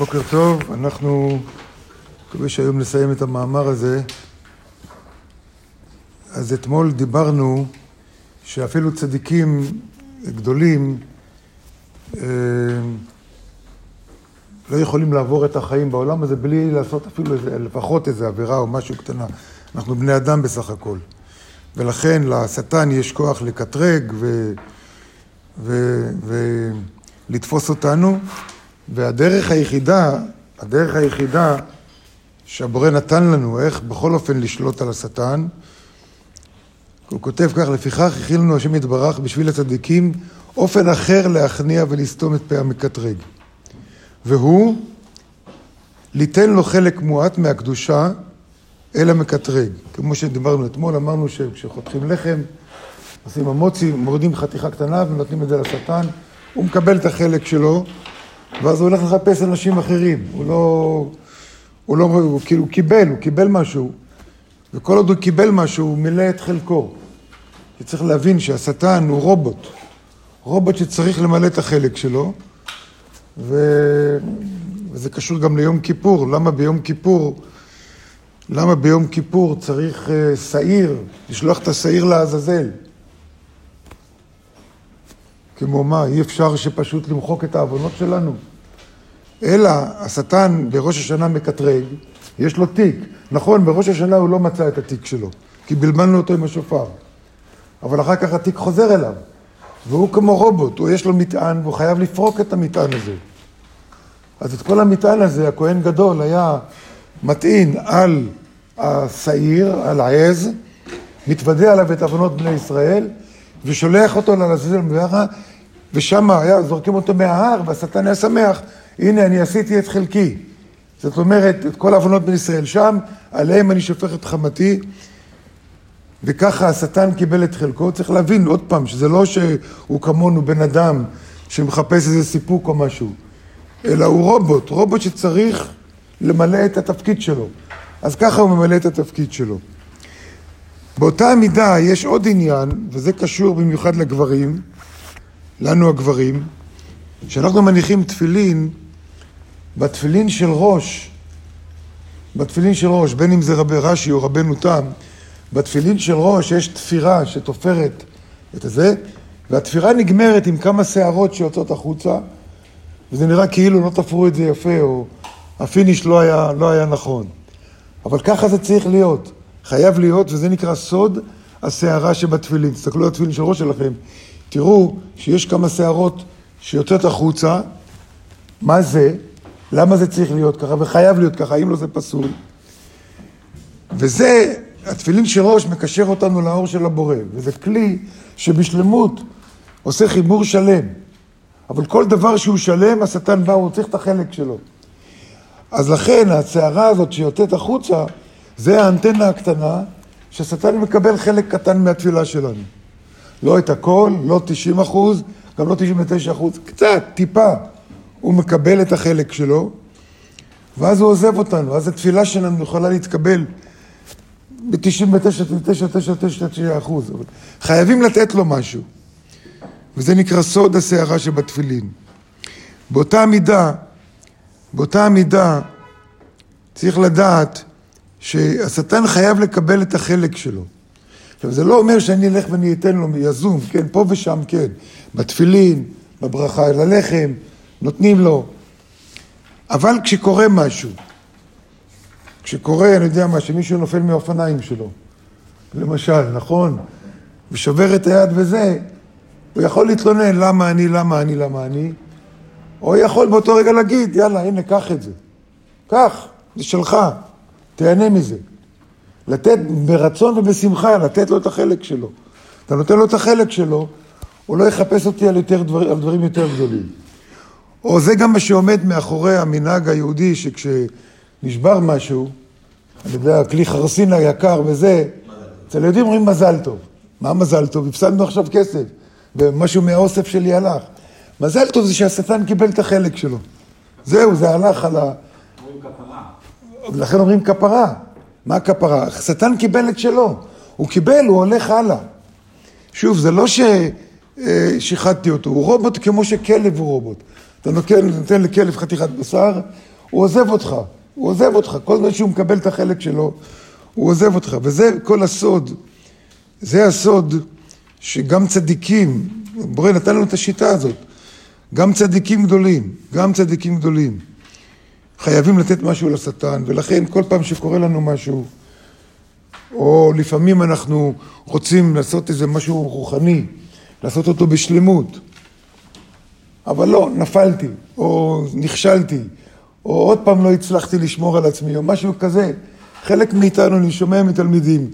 בוקר טוב, אנחנו מקווה שהיום נסיים את המאמר הזה. אז אתמול דיברנו שאפילו צדיקים גדולים אה, לא יכולים לעבור את החיים בעולם הזה בלי לעשות אפילו איזה, לפחות איזה עבירה או משהו קטנה. אנחנו בני אדם בסך הכל. ולכן לשטן יש כוח לקטרג ו... ו... ולתפוס אותנו, והדרך היחידה, הדרך היחידה שהבורא נתן לנו, איך בכל אופן לשלוט על השטן, הוא כותב כך, לפיכך הכין לנו השם יתברך בשביל הצדיקים אופן אחר להכניע ולסתום את פה המקטרג. והוא ליתן לו חלק מועט מהקדושה אל המקטרג. כמו שדיברנו אתמול, אמרנו שכשחותכים לחם, עושים המוצי, מורידים חתיכה קטנה ונותנים את זה לשטן, הוא מקבל את החלק שלו, ואז הוא הולך לחפש אנשים אחרים. הוא לא... הוא לא... הוא כאילו קיבל, הוא קיבל משהו, וכל עוד הוא קיבל משהו, הוא מילא את חלקו. כי צריך להבין שהשטן הוא רובוט. רובוט שצריך למלא את החלק שלו, ו... וזה קשור גם ליום כיפור. למה ביום כיפור, למה ביום כיפור צריך uh, שעיר, לשלוח את השעיר לעזאזל? כמו מה, אי אפשר שפשוט למחוק את העוונות שלנו? אלא השטן בראש השנה מקטרג, יש לו תיק. נכון, בראש השנה הוא לא מצא את התיק שלו, כי בלבלנו אותו עם השופר. אבל אחר כך התיק חוזר אליו. והוא כמו רובוט, הוא יש לו מטען והוא חייב לפרוק את המטען הזה. אז את כל המטען הזה, הכהן גדול היה מטעין על השעיר, על העז, מתוודה עליו את עוונות בני ישראל, ושולח אותו לעזאזל מבירה, ושם היה, זורקים אותו מההר, והשטן היה שמח, הנה אני עשיתי את חלקי. זאת אומרת, את כל עוונות בני ישראל שם, עליהם אני שופך את חמתי, וככה השטן קיבל את חלקו. צריך להבין עוד פעם, שזה לא שהוא כמונו בן אדם שמחפש איזה סיפוק או משהו, אלא הוא רובוט, רובוט שצריך למלא את התפקיד שלו. אז ככה הוא ממלא את התפקיד שלו. באותה מידה יש עוד עניין, וזה קשור במיוחד לגברים, לנו הגברים, שאנחנו מניחים תפילין, בתפילין של ראש, בתפילין של ראש, בין אם זה רבי רש"י או רבנו תם, בתפילין של ראש יש תפירה שתופרת את זה, והתפירה נגמרת עם כמה שערות שיוצאות החוצה, וזה נראה כאילו לא תפרו את זה יפה, או ה finish לא היה, לא היה נכון. אבל ככה זה צריך להיות. חייב להיות, וזה נקרא סוד השערה שבתפילין. תסתכלו על התפילין של ראש שלכם, תראו שיש כמה שערות שיוצאות החוצה. מה זה? למה זה צריך להיות ככה? וחייב להיות ככה, אם לא זה פסול. וזה, התפילין של ראש מקשר אותנו לאור של הבורא, וזה כלי שבשלמות עושה חיבור שלם. אבל כל דבר שהוא שלם, השטן בא, הוא צריך את החלק שלו. אז לכן, הסערה הזאת שיוצאת החוצה, זה האנטנה הקטנה, שהשטן מקבל חלק קטן מהתפילה שלנו. לא את הכל, לא 90 אחוז, גם לא 99 אחוז, קצת, טיפה. הוא מקבל את החלק שלו, ואז הוא עוזב אותנו, אז התפילה שלנו יכולה להתקבל ב-99.9999 אחוז. חייבים לתת לו משהו, וזה נקרא סוד הסערה שבתפילין. באותה מידה, באותה מידה, צריך לדעת שהשטן חייב לקבל את החלק שלו. עכשיו, זה לא אומר שאני אלך ואני אתן לו יזום, כן, פה ושם, כן, בתפילין, בברכה אל הלחם, נותנים לו. אבל כשקורה משהו, כשקורה, אני יודע מה, שמישהו נופל מהאופניים שלו, למשל, נכון? ושובר את היד וזה, הוא יכול להתלונן למה אני, למה אני, למה אני, או יכול באותו רגע להגיד, יאללה, הנה, קח את זה. קח, זה שלך, תהנה מזה. לתת ברצון ובשמחה, לתת לו את החלק שלו. אתה נותן לו את החלק שלו, הוא לא יחפש אותי על, יותר דבר, על דברים יותר גדולים. או זה גם מה שעומד מאחורי המנהג היהודי, שכשנשבר משהו, אני יודע, כלי חרסין היקר וזה, אצל היהודים אומרים מזל טוב. מה מזל טוב? הפסדנו עכשיו כסף, ומשהו מהאוסף שלי הלך. מזל טוב זה שהשטן קיבל את החלק שלו. זהו, זה הלך על ה... אומרים כפרה. לכן אומרים כפרה. מה הכפרה? השטן קיבל את שלו. הוא קיבל, הוא הולך הלאה. שוב, זה לא ששיחדתי אותו, הוא רובוט כמו שכלב הוא רובוט. אתה נותן, נותן לכלב חתיכת בשר, הוא עוזב אותך, הוא עוזב אותך. כל זמן שהוא מקבל את החלק שלו, הוא עוזב אותך. וזה כל הסוד, זה הסוד שגם צדיקים, בורא נתן לנו את השיטה הזאת, גם צדיקים גדולים, גם צדיקים גדולים, חייבים לתת משהו לשטן, ולכן כל פעם שקורה לנו משהו, או לפעמים אנחנו רוצים לעשות איזה משהו רוחני, לעשות אותו בשלמות, אבל לא, נפלתי, או נכשלתי, או עוד פעם לא הצלחתי לשמור על עצמי, או משהו כזה. חלק מאיתנו, אני שומע מתלמידים,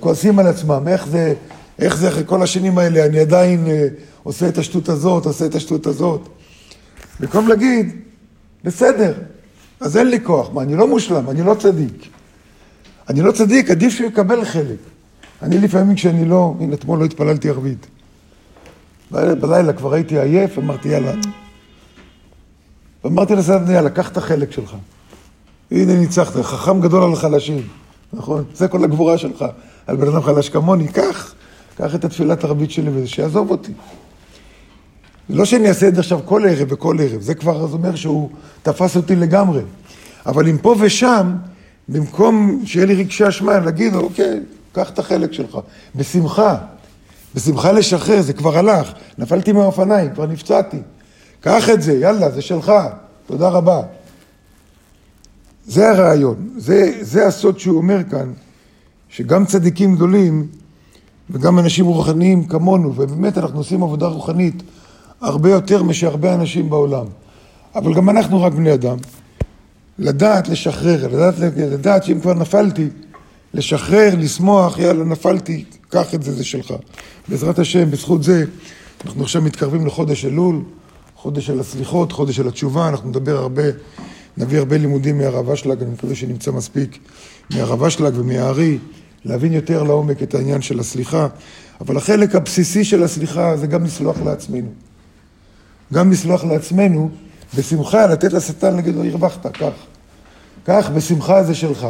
כועסים על עצמם, איך זה, איך זה אחרי כל השנים האלה, אני עדיין אה, עושה את השטות הזאת, עושה את השטות הזאת. במקום להגיד, בסדר, אז אין לי כוח. מה, אני לא מושלם, אני לא צדיק. אני לא צדיק, עדיף שהוא יקבל חלק. אני לפעמים כשאני לא, הנה, אתמול לא התפללתי ערבית. בלילה כבר הייתי עייף, אמרתי, יאללה. ואמרתי לסדנה, יאללה, קח את החלק שלך. הנה ניצחת, חכם גדול על החלשים, נכון? זה כל הגבורה שלך. על בן אדם חלש כמוני, קח, קח את התפילת ערבית שלי וזה, שיעזוב אותי. לא שאני אעשה את זה עכשיו כל ערב וכל ערב, זה כבר אומר שהוא תפס אותי לגמרי. אבל אם פה ושם, במקום שיהיה לי רגשי אשמה, להגיד, אוקיי, קח את החלק שלך. בשמחה. בשמחה לשחרר, זה כבר הלך. נפלתי מהאופניים, כבר נפצעתי. קח את זה, יאללה, זה שלך. תודה רבה. זה הרעיון, זה, זה הסוד שהוא אומר כאן, שגם צדיקים גדולים וגם אנשים רוחניים כמונו, ובאמת אנחנו עושים עבודה רוחנית הרבה יותר מאשר הרבה אנשים בעולם. אבל גם אנחנו רק בני אדם. לדעת לשחרר, לדעת, לדעת שאם כבר נפלתי, לשחרר, לשמוח, יאללה, נפלתי, קח את זה, זה שלך. בעזרת השם, בזכות זה, אנחנו עכשיו מתקרבים לחודש אלול, חודש של הסליחות, חודש של התשובה, אנחנו נדבר הרבה, נביא הרבה לימודים מהרב אשלג, אני מקווה שנמצא מספיק מהרב אשלג ומהארי, להבין יותר לעומק את העניין של הסליחה, אבל החלק הבסיסי של הסליחה זה גם לסלוח לעצמנו. גם לסלוח לעצמנו, בשמחה לתת לשטן להגיד לו, הרווחת, קח. קח, בשמחה זה שלך.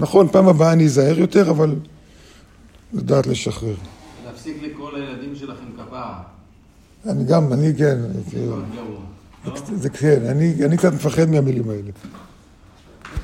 נכון, פעם הבאה אני אזהר יותר, אבל לדעת לשחרר. להפסיק לקרוא לילדים שלכם כפרה. אני גם, אני כן, כאילו, זה כן, אני קצת מפחד מהמילים האלה.